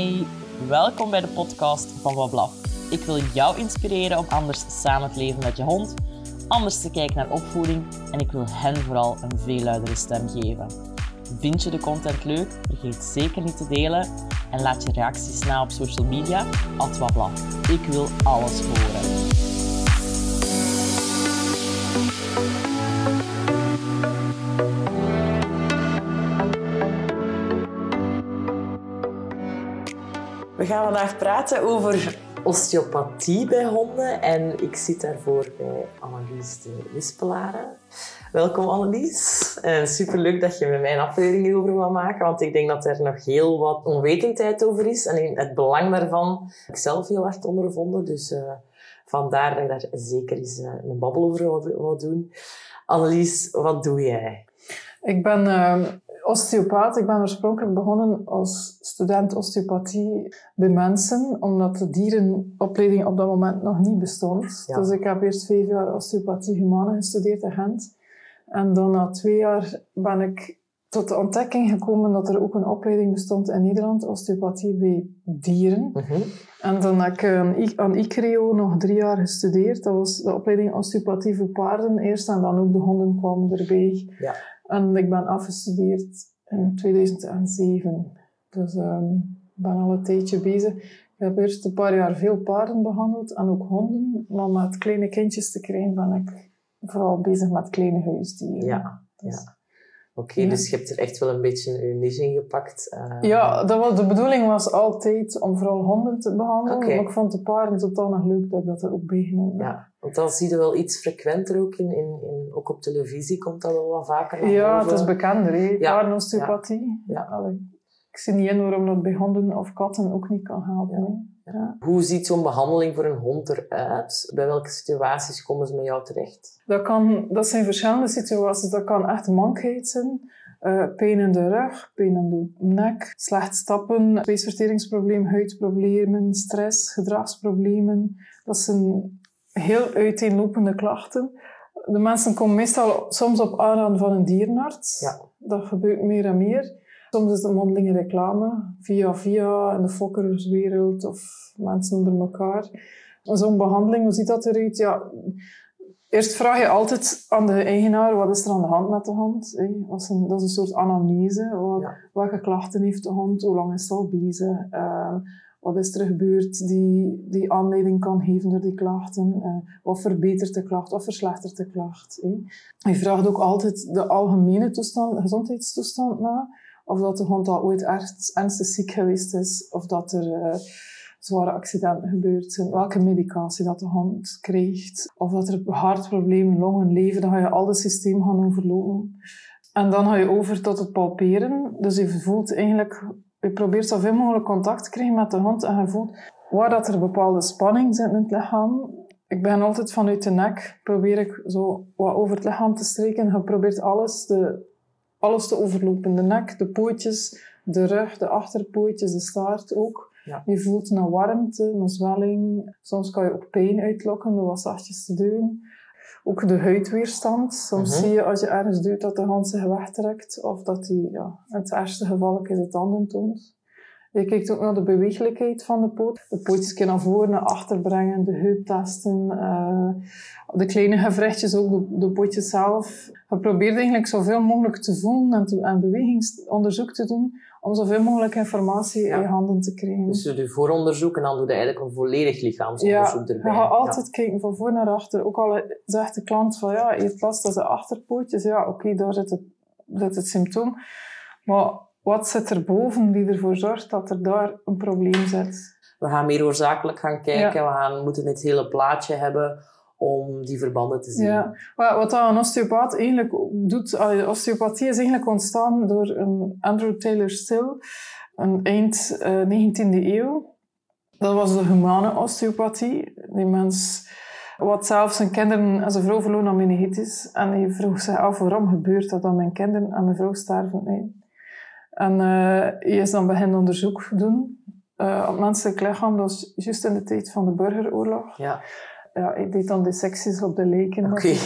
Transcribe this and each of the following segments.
Hey, welkom bij de podcast van Wablaf. Ik wil jou inspireren om anders samen te leven met je hond, anders te kijken naar opvoeding en ik wil hen vooral een veel luidere stem geven. Vind je de content leuk? Vergeet zeker niet te delen en laat je reacties na op social media, at Wablaf. Ik wil alles horen. We gaan vandaag praten over osteopathie bij honden. En ik zit daarvoor bij Annelies de Wispelaren. Welkom Annelies. En superleuk dat je met mij een aflevering over wil maken. Want ik denk dat er nog heel wat onwetendheid over is. En het belang daarvan heb ik zelf heel hard ondervonden. Dus uh, vandaar dat ik daar zeker eens uh, een babbel over wil, doen. Annelies, wat doe jij? Ik ben osteopaat. Ik ben oorspronkelijk begonnen als student osteopathie bij mensen, omdat de dierenopleiding op dat moment nog niet bestond. Ja. Dus ik heb eerst vijf jaar osteopathie humane gestudeerd in Gent. En dan na twee jaar ben ik tot de ontdekking gekomen dat er ook een opleiding bestond in Nederland, osteopathie bij dieren. -huh. En dan heb ik aan ICREO nog drie jaar gestudeerd. Dat was de opleiding osteopathie voor paarden eerst en dan ook de honden kwamen erbij. Ja. En ik ben afgestudeerd in 2007. Dus ik um, ben al een tijdje bezig. Ik heb eerst een paar jaar veel paarden behandeld en ook honden. Maar met kleine kindjes te krijgen ben ik vooral bezig met kleine huisdieren. Ja, dus, ja. Oké, okay, ja. dus je hebt er echt wel een beetje een niche in gepakt. Uh... Ja, dat was, de bedoeling was altijd om vooral honden te behandelen. Okay. Maar ik vond de paarden totaal leuk dat ik dat er ook bij genomen Ja, want dan zie je wel iets frequenter ook in, in, in, ook op televisie komt dat wel wat vaker Ja, het is bekender? Ja. paardenosteopathie. Ja. ja. ik zie niet in waarom dat bij honden of katten ook niet kan helpen. Ja. Hoe ziet zo'n behandeling voor een hond eruit? Bij welke situaties komen ze met jou terecht? Dat, kan, dat zijn verschillende situaties. Dat kan echt mankheid zijn. Uh, pijn in de rug, pijn in de nek, slecht stappen, spijsverteringsprobleem, huidproblemen, stress, gedragsproblemen. Dat zijn heel uiteenlopende klachten. De mensen komen meestal soms op aanraden van een dierenarts. Ja. Dat gebeurt meer en meer. Soms is het mondelinge reclame, via via, in de fokkerswereld of mensen onder elkaar. Zo'n behandeling, hoe ziet dat eruit? Ja, eerst vraag je altijd aan de eigenaar, wat is er aan de hand met de hond? Dat is een, dat is een soort anamnese. Wat, ja. Welke klachten heeft de hond? Hoe lang is het al bezig? Uh, wat is er gebeurd die, die aanleiding kan geven door die klachten? Uh, wat verbetert de klacht? Wat verslechtert de klacht? Je vraagt ook altijd de algemene toestand, gezondheidstoestand na of dat de hond al ooit ernstig ziek geweest is, of dat er uh, zware accidenten gebeurd zijn, welke medicatie dat de hond krijgt, of dat er hartproblemen, longen, leven, dan ga je al het systeem gaan overlopen. En dan ga je over tot het palperen. Dus je voelt eigenlijk, je probeert zoveel mogelijk contact te krijgen met de hond en je voelt waar dat er bepaalde spanning zit in het lichaam. Ik ben altijd vanuit de nek, probeer ik zo wat over het lichaam te strijken. Je probeert alles te alles te overlopen. De nek, de pootjes, de rug, de achterpootjes, de staart ook. Ja. Je voelt een warmte, een zwelling. Soms kan je ook pijn uitlokken door wat zachtjes te doen. Ook de huidweerstand. Soms zie je als je ergens duwt dat de hand zich wegtrekt. Of dat die, ja, in het ergste geval is het tanden toont. Je kijkt ook naar de bewegelijkheid van de poot. De pootjes kunnen naar voren, naar achter brengen, de heup testen, uh, de kleine gewrichtjes, ook de, de pootjes zelf. Je probeert eigenlijk zoveel mogelijk te voelen en, te, en bewegingsonderzoek te doen om zoveel mogelijk informatie ja. in je handen te krijgen. Dus je doet vooronderzoek en dan doe je eigenlijk een volledig lichaamsonderzoek ja, erbij. je gaat altijd ja. kijken van voor naar achter. Ook al zegt de klant van ja, je last van de achterpootjes. Ja, oké, okay, daar zit het, zit het symptoom. Maar wat zit er boven die ervoor zorgt dat er daar een probleem zit? We gaan meer oorzakelijk gaan kijken. We gaan, moeten het hele plaatje hebben om die verbanden te zien. Ja. Wat een osteopaat eigenlijk doet... Osteopathie is eigenlijk ontstaan door een Andrew Taylor Still, een eind uh, eh, 19e eeuw. Dat was de humane osteopathie. Die mens wat zelfs zijn kinderen en zijn vrouw verloren aan meningitis. En hij vroeg zich af waarom gebeurt dat aan mijn kinderen en mijn vrouw sterven. Nee. En uh, hij is dan beginnen onderzoek doen uh, op menselijk lichaam. Dat was juist in de tijd van de burgeroorlog. Ja. ja, ik deed dan dissecties op de leken. Oké.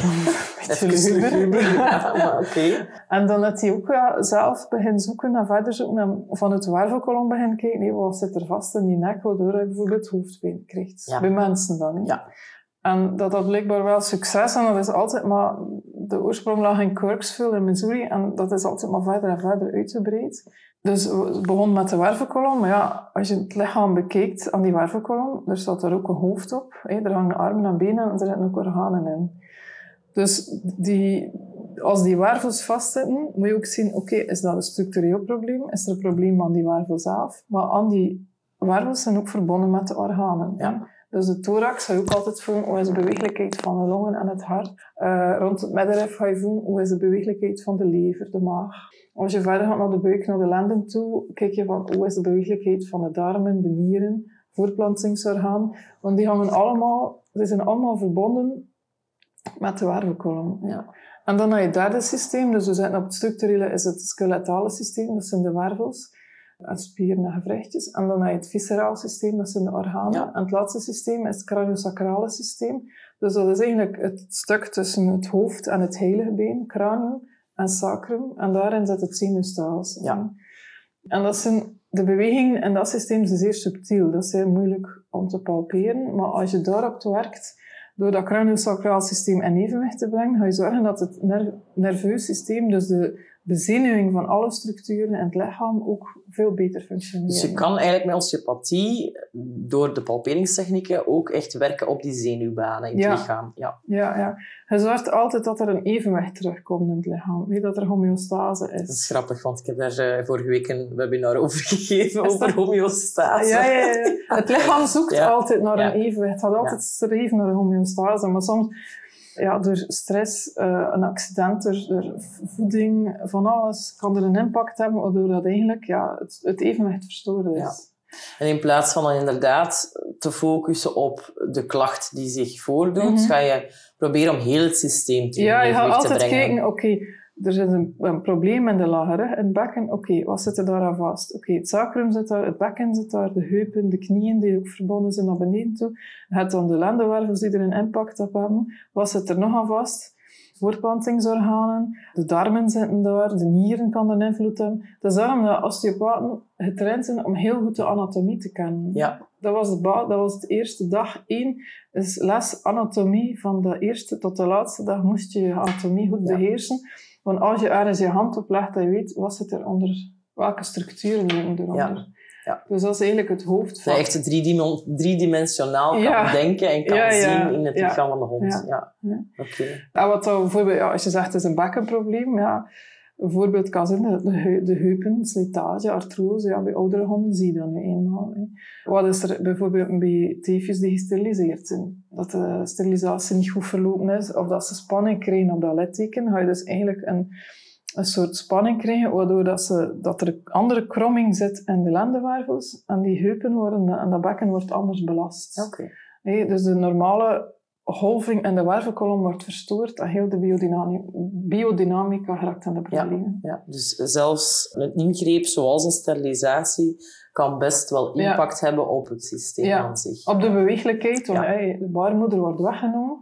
Even luguber. Ja, maar oké. En dan had hij ook ja, zelf begin zoeken naar verder zoeken en van het wervelkolom begin kijken. Nee, wat zit er vast in die nek, waardoor hij bijvoorbeeld hoofdpijn krijgt. Ja. Bij mensen dan. Ja. En dat had blijkbaar wel succes en dat is altijd maar... De oorsprong lag in Kirksville in Missouri en dat is altijd maar verder en verder uitgebreid. Dus we begonnen met de wervelkolom. Maar ja, als je het lichaam bekijkt aan die wervelkolom, er staat er ook een hoofd op. Hè. Er hangen armen en benen en er zitten ook organen in. Dus die, als die wervels vastzitten, moet je ook zien, oké, is dat een structureel probleem? Is er een probleem aan die wervel zelf? Maar aan die wervels zijn ook verbonden met de organen. Ja. Dus de thorax ga je ook altijd voelen, hoe is de beweeglijkheid van de longen en het hart. Eh, rond het middenrif ga je voelen, hoe is de beweeglijkheid van de lever, de maag. Als je verder gaat naar de buik, naar de lenden toe, kijk je van, hoe is de beweeglijkheid van de darmen, de nieren, voortplantingsorgaan. Want die hangen allemaal, die zijn allemaal verbonden met de wervelkolom. Ja. En dan naar je derde systeem, dus we zitten op het structurele, is het skeletale systeem, dat zijn de wervels, en spieren en gewrichtjes. En dan naar je het visceraal systeem, dat zijn de organen. Ja. En het laatste systeem is het craniosacrale systeem. Dus dat is eigenlijk het stuk tussen het hoofd en het heilige been, cranium en sacrum. En daarin zit het zenuwstelsel. Ja. En dat zijn, de bewegingen in dat systeem zijn zeer subtiel. Dat is heel moeilijk om te palperen. Maar als je daarop werkt, door dat craniosacraal systeem in evenwicht te brengen, ga je zorgen dat het ner nerveus systeem, dus de bezenuwing van alle structuren in het lichaam, ook veel beter functioneert. Dus je kan eigenlijk met osteopathie, door de palperingstechnieken, ook echt werken op die zenuwbanen in het Ja. lichaam. Ja. Ja, ja. Je zorgt altijd dat er een evenwicht terugkomt in het lichaam. Weet dat er homeostase Dat is is. grappig, want ik heb daar eh, vorige week een webinar over gegeven, Is over dat- homeostase. Ja, ja, ja. Het lichaam zoekt altijd naar een evenwicht. Het gaat altijd streven naar een homeostase. Maar soms, ja, door stress, eh, een accident, door, voeding, van alles, kan er een impact hebben, waardoor dat eigenlijk ja, het, het evenwicht verstoord is. Ja. En in plaats van dan inderdaad te focussen op de klacht die zich voordoet, Mhm. ga je proberen om heel het systeem te Ja, je gaat te altijd brengen. kijken, oké, er zit een, een probleem in de lage rug, in het bekken, oké, wat zit er daar aan vast? Oké, het sacrum zit daar, het bekken zit daar, de heupen, de knieën die ook verbonden zijn naar beneden toe. Je hebt dan de lendenwervels die er een impact op hebben. Wat zit er nog aan vast? Voortplantingsorganen, de darmen zitten daar, de nieren kan er invloed hebben. Is daarom dat osteopaten getraind zijn om heel goed de anatomie te kennen. Ja, Dat was, de dat was de eerste dag één. Dus les anatomie. Van de eerste tot de laatste dag moest je je anatomie goed Ja. Want als je ergens je hand op legt, dan je weet wat zit er onder, welke structuren lopen eronder. Ja. Ja. Dus dat is eigenlijk het hoofd je echt driedimen- driedimensionaal kan Ja. denken en kan Ja, zien in het lichaam van de hond. Ja. Oké. En wat dan bijvoorbeeld, ja, als je zegt het is een bekkenprobleem, ja, een voorbeeld kan zijn de, de, heu- de heupen, slijtage, artrose. Ja, bij oudere honden zie je dat nu eenmaal. Hè. Wat is er bijvoorbeeld bij teefjes die gesteriliseerd zijn? Dat de sterilisatie niet goed verlopen is, of dat ze spanning krijgen op dat litteken, ga je dus eigenlijk een, een soort spanning krijgen, waardoor dat, ze, dat er een andere kromming zit in de lendenwervels, en die heupen worden, en dat bekken wordt anders belast. Oké. Nee, dus de normale golving in de wervelkolom wordt verstoord en heel de biodynami- biodynamica geraakt aan de problemen. Ja, dus zelfs een ingreep zoals een sterilisatie kan best wel Ja. impact hebben op het systeem Ja. aan zich. Op de beweeglijkheid, want hey, de baarmoeder wordt weggenomen.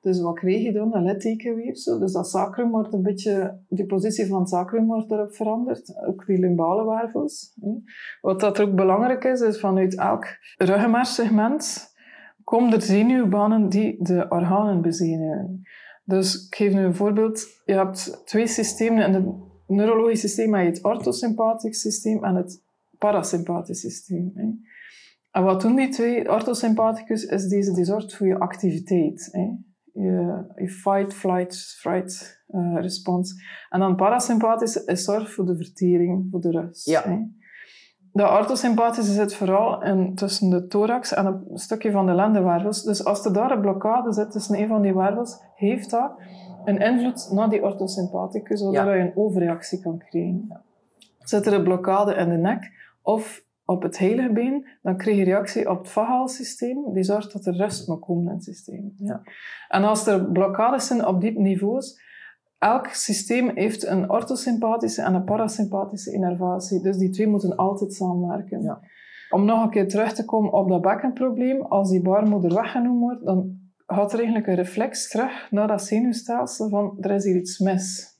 Dus wat krijg je dan? Een littekenweefsel. Dus dat sacrum wordt een beetje, de positie van het sacrum wordt erop veranderd. Ook die lumbale wervels. Wat dat ook belangrijk is, is vanuit elk ruggenmersegment komen er zenuwbanen die de organen bezenuwen. Dus ik geef nu een voorbeeld. Je hebt twee systemen. In het neurologisch systeem heb je het orthosympathisch systeem en het parasympathisch systeem. hè. En wat doen die twee? Orthosympathicus is deze die zorgt voor je activiteit. Hè. Je, je fight, flight, fright eh, respons. En dan parasympathisch is zorg voor de vertering, voor de rust. Ja. Hè. De orthosympathische zit vooral in, tussen de thorax en een stukje van de lendenwervels. Dus als er daar een blokkade zit tussen een van die wervels, heeft dat een invloed naar die orthosympathicus, waardoor Ja. je een overreactie kan krijgen. Zit er een blokkade in de nek of op het heilige been, dan krijg je reactie op het vagaal systeem, die zorgt dat er rust moet komen in het systeem. Ja. En als er blokkades zijn op diep niveaus, elk systeem heeft een orthosympathische en een parasympathische innervatie. Dus die twee moeten altijd samenwerken. Ja. Om nog een keer terug te komen op dat bekkenprobleem, als die baarmoeder weggenomen wordt, dan gaat er eigenlijk een reflex terug naar dat zenuwstelsel van er is hier iets mis.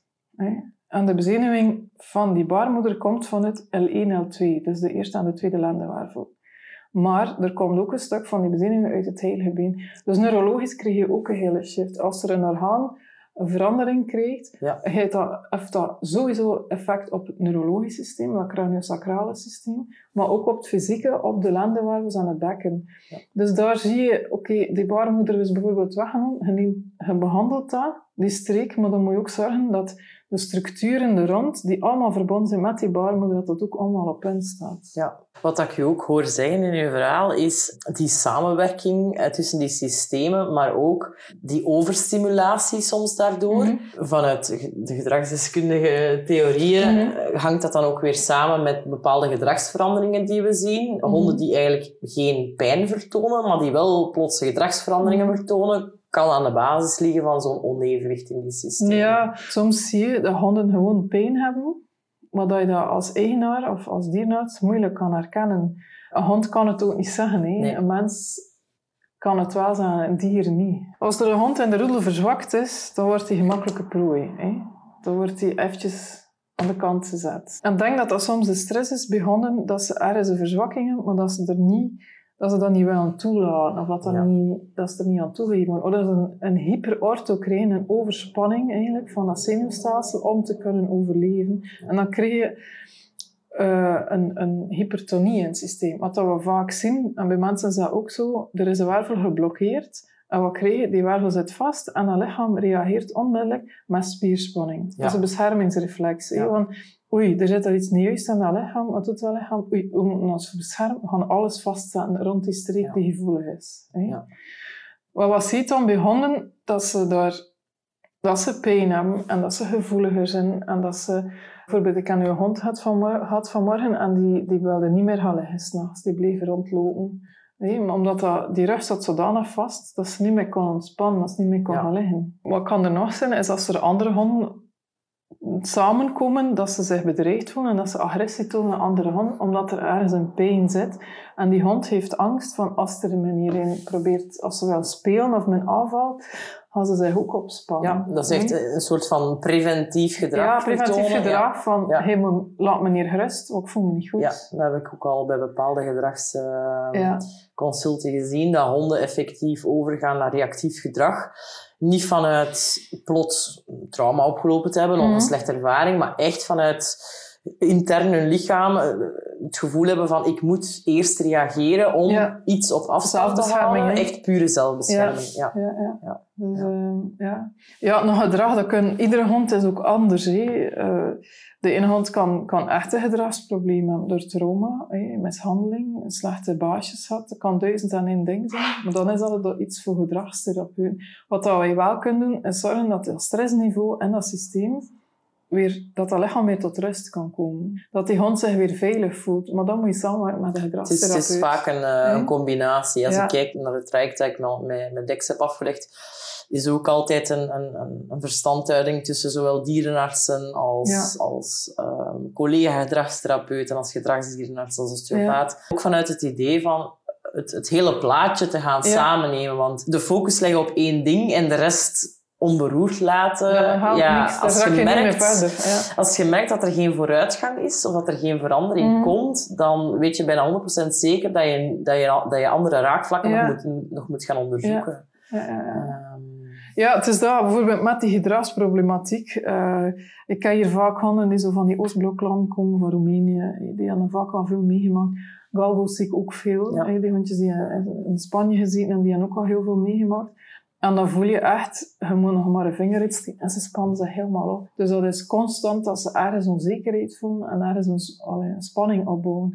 En de bezenuwing van die baarmoeder komt van het L1, L2, dus de eerste en de tweede lendenwervel. Maar er komt ook een stuk van die bezenuwing uit het heilige been. Dus neurologisch krijg je ook een hele shift. Als er een orgaan een verandering krijgt, Ja. heeft, dat, heeft dat sowieso effect op het neurologisch systeem, dat craniosacrale systeem, maar ook op het fysieke, op de lendenwervels en het bekken. Ja. Dus daar zie je, oké, die baarmoeder is bijvoorbeeld weggenomen, je, neemt, je behandelt dat, die streek, maar dan moet je ook zorgen dat de structuren er rond, die allemaal verbonden zijn met die baarmoeder, dat dat ook allemaal op punt staat. Ja. Wat ik je ook hoor zeggen in je verhaal is die samenwerking eh, tussen die systemen, maar ook die overstimulatie soms daardoor. Mhm. Vanuit de gedragsdeskundige theorieën Mhm. eh, hangt dat dan ook weer samen met bepaalde gedragsveranderingen die we zien. Mhm. Honden die eigenlijk geen pijn vertonen, maar die wel plotse gedragsveranderingen vertonen, kan aan de basis liggen van zo'n onevenwicht in die systemen. Ja, soms zie je dat honden gewoon pijn hebben, maar dat je dat als eigenaar of als dierenarts moeilijk kan herkennen. Een hond kan het ook niet zeggen. Hè. Nee. Een mens kan het wel zeggen, een dier niet. Als er een hond in de roedel verzwakt is, dan wordt hij gemakkelijke prooi. Hè. Dan wordt hij eventjes aan de kant gezet. En ik denk dat dat soms de stress is bij honden, dat ze ergens een verzwakking hebben, maar dat ze er niet... Dat ze dat niet willen toelaten, of dat, dat, Ja. niet, dat ze er niet aan toegeven. Of dat ze een, een een overspanning eigenlijk van dat zenuwstelsel om te kunnen overleven. En dan krijg je eh, een, een hypertonie in het systeem. Wat dat we vaak zien, en bij mensen is dat ook zo, er is een wervel geblokkeerd. En wat krijg je? Die wervel zit vast en dat lichaam reageert onmiddellijk met spierspanning. Dat is een beschermingsreflex. Ja. Want, oei, er zit er iets niet juist in dat lichaam. Wat doet dat lichaam? Oei, we moeten ons beschermen. We gaan alles vastzetten rond die streek Ja. die gevoelig is. hè. Ja. Wat ziet dan bij honden? Dat ze daar dat ze pijn hebben en dat ze gevoeliger zijn en dat ze... Bijvoorbeeld, ik nu een hond gehad, vanmor- gehad vanmorgen en die, die wilde niet meer gaan liggen s'nachts. Die bleef rondlopen. Nee, maar omdat dat, die rug zat zodanig vast dat ze niet meer kon ontspannen, dat ze niet meer kon Ja. gaan liggen. Wat kan er nog zijn, is als er andere honden samenkomen, dat ze zich bedreigd voelen en dat ze agressie tonen naar andere honden, omdat er ergens een pijn zit. En die hond heeft angst van als er men hierin probeert, als ze wil spelen of men aanvalt, gaan ze zich ook opspannen. Ja, dat is echt een soort van preventief gedrag. Ja, preventief vertonen. gedrag van, Ja. hey, me- laat me hier gerust, want ik voel me niet goed. Ja, dat heb ik ook al bij bepaalde Ja. gedragsconsulten gezien, dat honden effectief overgaan naar reactief gedrag. Niet vanuit plots trauma opgelopen te hebben of Mhm. een slechte ervaring, maar echt vanuit intern hun lichaam eh, het gevoel hebben van ik moet eerst reageren om Ja. iets op afstand te halen. Echt pure zelfbescherming. Ja. Ja, ja. Ja. Dus, Ja. ehm, ja. ja, nog gedrag, dat kan, iedere hond is ook anders. Hè. Eh, de ene hond kan, kan echte gedragsproblemen hebben door trauma, mishandeling, slechte baasjes had. Dat kan duizend en één ding zijn, maar dan is dat iets voor gedragstherapeuten. Wat dat wij wel kunnen doen, is zorgen dat het stressniveau en dat systeem weer, dat dat lichaam weer tot rust kan komen. Dat die hond zich weer veilig voelt. Maar dan moet je samenwerken met de Het is, gedragstherapeut. het is vaak een, eh, een combinatie. Als Ja. ik kijk naar het traject dat ik met, met, met Dex heb afgelegd, is ook altijd een, een, een, een verstandhouding tussen zowel dierenartsen als, Ja. als ehm, collega-gedragstherapeuten, als gedragsdierenarts, als osteopaat. Ook vanuit het idee van het, het hele plaatje te gaan samennemen. Want de focus leggen op één ding en de rest onberoerd laten. Ja, ja, niks. Daar als je merkt. Ja. als je merkt dat er geen vooruitgang is of dat er geen verandering Mhm. komt, dan weet je bijna 100% zeker dat je, dat je, dat je andere raakvlakken Ja. nog, moet, nog moet gaan onderzoeken. Ja. Ehm, Ja, het is dat. Bijvoorbeeld met die gedragsproblematiek. Eh, ik ken hier vaak honden die zo van die Oostbloklanden komen, van Roemenië. Die hebben vaak al veel meegemaakt. Galgo's zie ik ook veel. Eh, Die hondjes die in in Spanje gezien en die hebben ook al heel veel meegemaakt. En dan voel je echt, je moet nog maar een vinger uitsteken en ze spannen zich helemaal op. Dus dat is constant dat ze ergens onzekerheid voelen en ergens een, allee, een spanning opbouwen.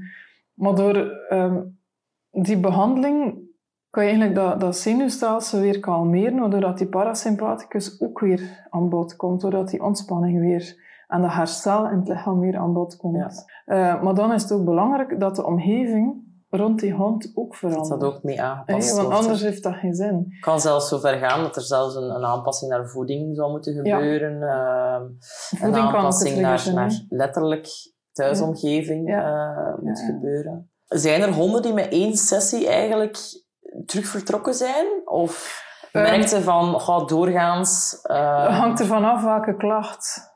Maar door ehm, die behandeling kan je eigenlijk dat, dat zenuwstelsel weer kalmeren, waardoor die parasympathicus ook weer aan bod komt, doordat die ontspanning weer en dat herstel in het lichaam weer aan bod komt. Eh, maar dan is het ook belangrijk dat de omgeving rond die hond ook dat verandert. dat ook mee Hè, aangepast want anders heeft dat geen zin. Het kan zelfs zo ver gaan dat er zelfs een, een aanpassing naar voeding zou moeten gebeuren. ehm, een aanpassing naar, zijn. naar letterlijk thuisomgeving Ja. eh, moet gebeuren. Zijn er honden die met één sessie eigenlijk terug vertrokken zijn? Of Ehm, merkte van, ga doorgaans... Het hangt ervan af welke klacht.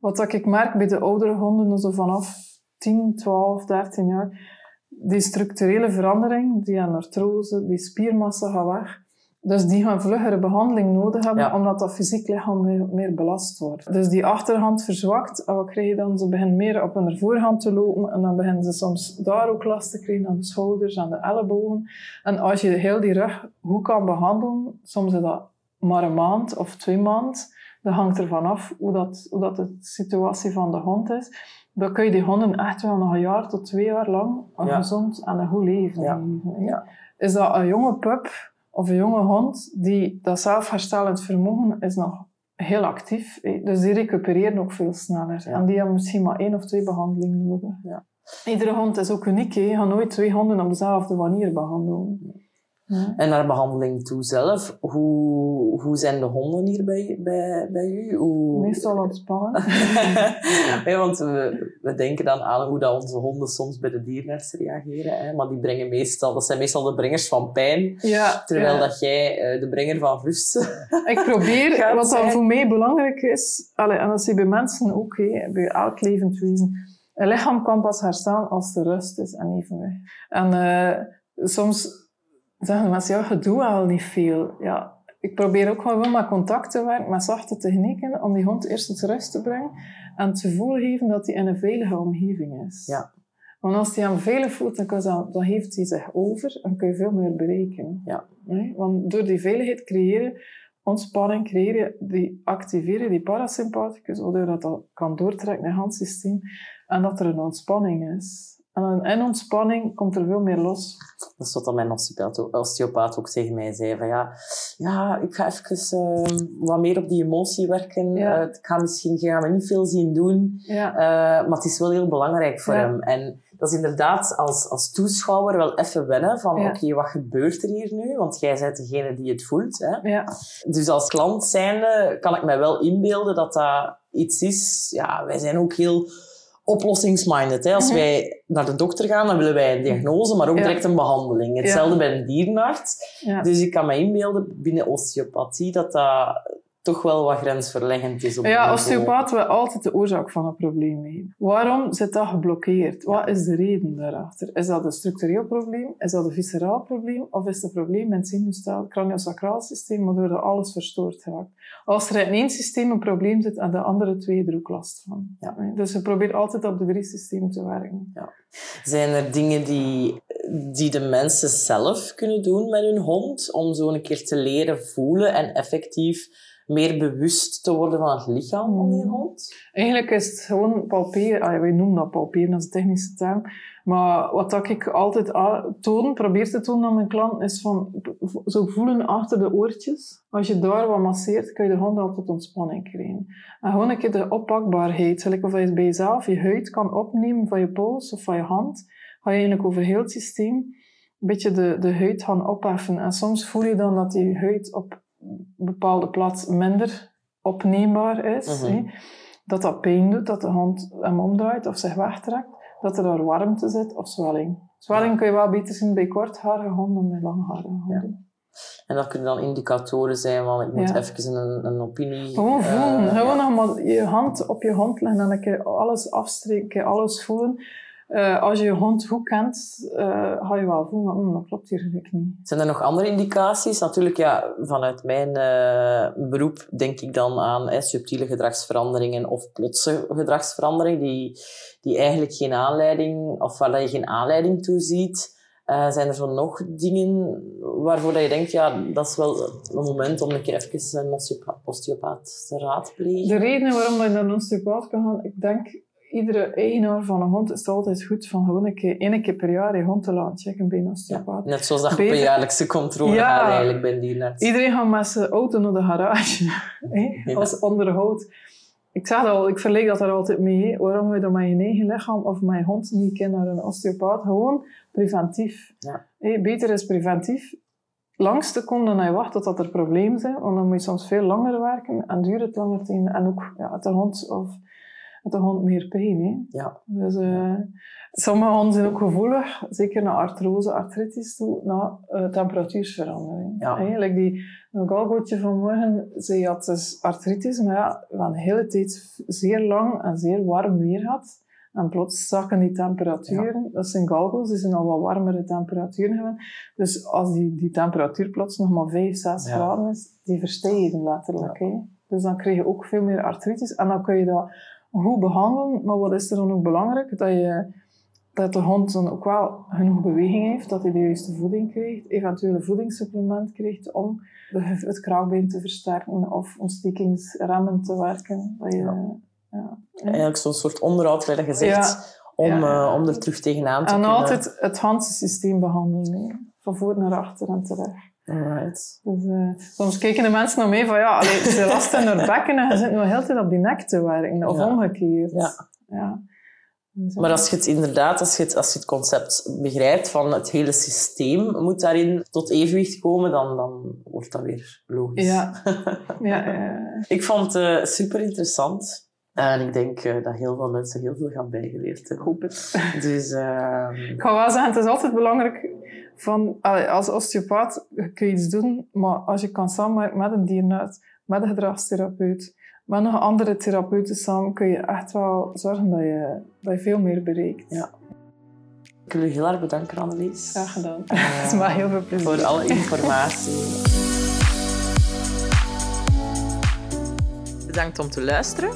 Wat ik merk bij de oudere honden, zo vanaf 10, 12, 13 jaar, die structurele verandering, die artrose, die spiermassa gaat weg. Dus die gaan vluggere behandeling nodig hebben, Ja. omdat dat fysiek lichaam meer, meer belast wordt. Dus die achterhand verzwakt, en wat krijg je dan? Ze beginnen meer op hun voorhand te lopen en dan beginnen ze soms daar ook last te krijgen aan de schouders, aan de ellebogen. En als je heel die rug goed kan behandelen, soms is dat maar een maand of twee maanden. Dat hangt ervan af hoe, dat, hoe dat de situatie van de hond is. Dan kun je die honden echt wel nog een jaar tot twee jaar lang een Ja. gezond en een goed leven Ja. geven. hè. Ja. Is dat een jonge pup of een jonge hond die dat zelfherstellend vermogen is nog heel actief. hè. Dus die recupereren ook veel sneller. En die hebben misschien maar één of twee behandelingen nodig. Ja. Iedere hond is ook uniek. hè. Je gaat nooit twee honden op dezelfde manier behandelen. Ja. En naar behandeling toe zelf, hoe, hoe zijn de honden hier bij, bij, bij u? Hoe... Meestal ontspannen. Ja, want we, we denken dan aan hoe dat onze honden soms bij de dierenarts reageren. Hè? Maar die brengen meestal, dat zijn meestal de brengers van pijn. Ja, Terwijl ja. dat jij eh, de brenger van rust Ik probeer, wat dan voor mij belangrijk is, allee, en dat zie je bij mensen ook, hè, bij elk levend wezen, een lichaam kan pas herstellen als er rust is en evenwicht. En eh, soms zeggen mensen, ja, je doet al niet veel. Ja, ik probeer ook gewoon met contact te werken, met zachte technieken, om die hond eerst tot rust te brengen en te voelen geven dat hij in een veilige omgeving is. Ja. Want als hij hem veilig voelt, dan, kan dan heeft hij zich over en kun je veel meer bereiken. Ja. Nee? Want door die veiligheid creëren, ontspanning creëren, die activeren die parasympathicus, waardoor dat, dat kan doortrekken in het handsysteem en dat er een ontspanning is. En in ontspanning komt er veel meer los. Dat is wat dan mijn osteopaat, ook tegen mij zei. Van ja, ja, ik ga even eh, wat meer op die emotie werken. Ja. Eh, ik ga misschien je gaat me niet veel zien doen. Ja. Eh, maar het is wel heel belangrijk voor Ja. hem. En dat is inderdaad als, als toeschouwer wel even wennen van oké, wat gebeurt er hier nu? Want jij bent degene die het voelt. Hè? ja. Dus als klant zijnde kan ik mij wel inbeelden dat dat iets is... Ja, wij zijn ook heel oplossingsminded. Hè? Als Mhm. wij naar de dokter gaan, dan willen wij een diagnose, maar ook Ja. direct een behandeling. Hetzelfde bij een dierenarts. ja. Dus ik kan me inbeelden binnen osteopathie dat dat toch wel wat grensverleggend is. Op Ja, osteopaat wil altijd de oorzaak van een probleem weten. Waarom zit dat geblokkeerd? Wat is de reden daarachter? Is dat een structureel probleem? Is dat een visceraal probleem? Of is het een probleem in het zenuwstelsel, craniosacraal systeem, waardoor dat alles verstoord raakt? Als er in één systeem een probleem zit, en de andere twee er ook last van. Ja. Dus je probeert altijd op de drie systemen te werken. Zijn er dingen die, die de mensen zelf kunnen doen met hun hond om zo een keer te leren voelen en effectief meer bewust te worden van het lichaam van die Mhm. hond? Eigenlijk is het gewoon palperen. Ah, wij noemen dat palperen, dat is een technische term. Maar wat ik altijd toon, probeer te tonen aan mijn klant, is van zo voelen achter de oortjes. Als je daar wat masseert, kun je de hond al tot ontspanning krijgen. En gewoon een keer de oppakbaarheid. Gelijk of je het bij jezelf je huid kan opnemen van je pols of van je hand, ga je eigenlijk over heel het systeem een beetje de, de huid gaan opheffen. En soms voel je dan dat die huid op bepaalde plaats minder opneembaar is. Mhm. Dat dat pijn doet, dat de hond hem omdraait of zich wegtrekt. Dat er daar warmte zit of zwelling. Zwelling kun je wel beter zien bij kortharige honden dan bij langharige honden. En dat kunnen dan indicatoren zijn van ik moet Ja. even een, een opinie... Gewoon eh, voelen. Gewoon nog maar je hand op je hond leggen en een keer alles afstreken, alles voelen. Eh, als je je hond goed kent, eh, ga je wel voelen, hm, dat klopt hier eigenlijk niet. Zijn er nog andere indicaties? Natuurlijk, ja, vanuit mijn eh, beroep denk ik dan aan eh, subtiele gedragsveranderingen of plotse gedragsveranderingen die, die eigenlijk geen aanleiding, of waar je geen aanleiding toe ziet. Zijn er zo nog dingen waarvoor dat je denkt, ja, dat is wel een moment om een keer even een osteopa- osteopaat te raadplegen? De reden waarom je naar een osteopaat kan gaan, ik denk, iedere eigenaar van een hond is het altijd goed van gewoon een keer, één keer per jaar je hond te laten checken bij een osteopaat. Net zoals dat je een Beter- jaarlijkse controle Ja. gaat eigenlijk bij een dierenarts. Iedereen gaat met zijn auto naar de garage, Ja. als onderhoud. Ik zeg dat al, ik verleek dat er altijd mee. Waarom je dan je eigen lichaam of je hond niet een keer naar een osteopaat? Gewoon preventief. Beter is preventief. Langs te komen dan je wacht tot er problemen zijn, want dan moet je soms veel langer werken en duurt het langer tegen, en ook ja, de hond of de hond meer pijn. Hè? Ja. Dus, eh, sommige honden zijn ook gevoelig, zeker naar artrose, artritis toe, naar uh, temperatuursverandering. Ja. Eigenlijk die galgootje vanmorgen, ze had dus artritis, maar ja, we een hele tijd zeer lang en zeer warm weer had. En plots zakken die temperaturen. Dat zijn galgo's, die zijn al wat warmere temperaturen hebben. Dus als die, die temperatuur plots nog maar 5, 6 Ja. graden is, die verstijgen letterlijk. Hè. Dus dan krijg je ook veel meer artritis. En dan kun je dat goed behandelen. Maar wat is er dan ook belangrijk? Dat, je, dat de hond dan ook wel genoeg beweging heeft, dat hij de juiste voeding krijgt, eventueel een voedingssupplement krijgt om het kraakbeen te versterken of ontstekingsremmen te werken. Dat je, Ja. ja. Eigenlijk zo'n soort onderhoud, wat je zegt, om, eh, om er terug tegenaan te En kunnen. altijd het handsysteem behandelen. Van voor naar achter en terug. Alright. Dus, eh, soms kijken de mensen naar mij van ja, allee, ze last in haar bekken en je zit nu de hele tijd op die nek te werken. Of Ja. omgekeerd. Ja. Ja. Dus, eh, Maar als je het inderdaad, als je het, als je het concept begrijpt van het hele systeem moet daarin tot evenwicht komen, dan, dan wordt dat weer logisch. Ja. ja, eh, Ik vond het super interessant. En ik denk eh, dat heel veel mensen heel veel gaan bijgeleerd ik hebben. hoop het. Dus ehm, Ik ga wel zeggen, het is altijd belangrijk van, als osteopaat kun je iets doen, maar als je kan samenwerken met een dierenarts, met een gedragstherapeut, met nog andere therapeuten samen, kun je echt wel zorgen dat je, dat je veel meer bereikt. Ja. ik wil je heel erg bedanken, Annelies. Graag gedaan. Eh, Het is maar heel veel plezier. Voor alle informatie. Bedankt om te luisteren.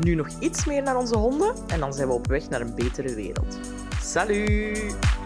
Nu nog iets meer naar onze honden en dan zijn we op weg naar een betere wereld. Salut!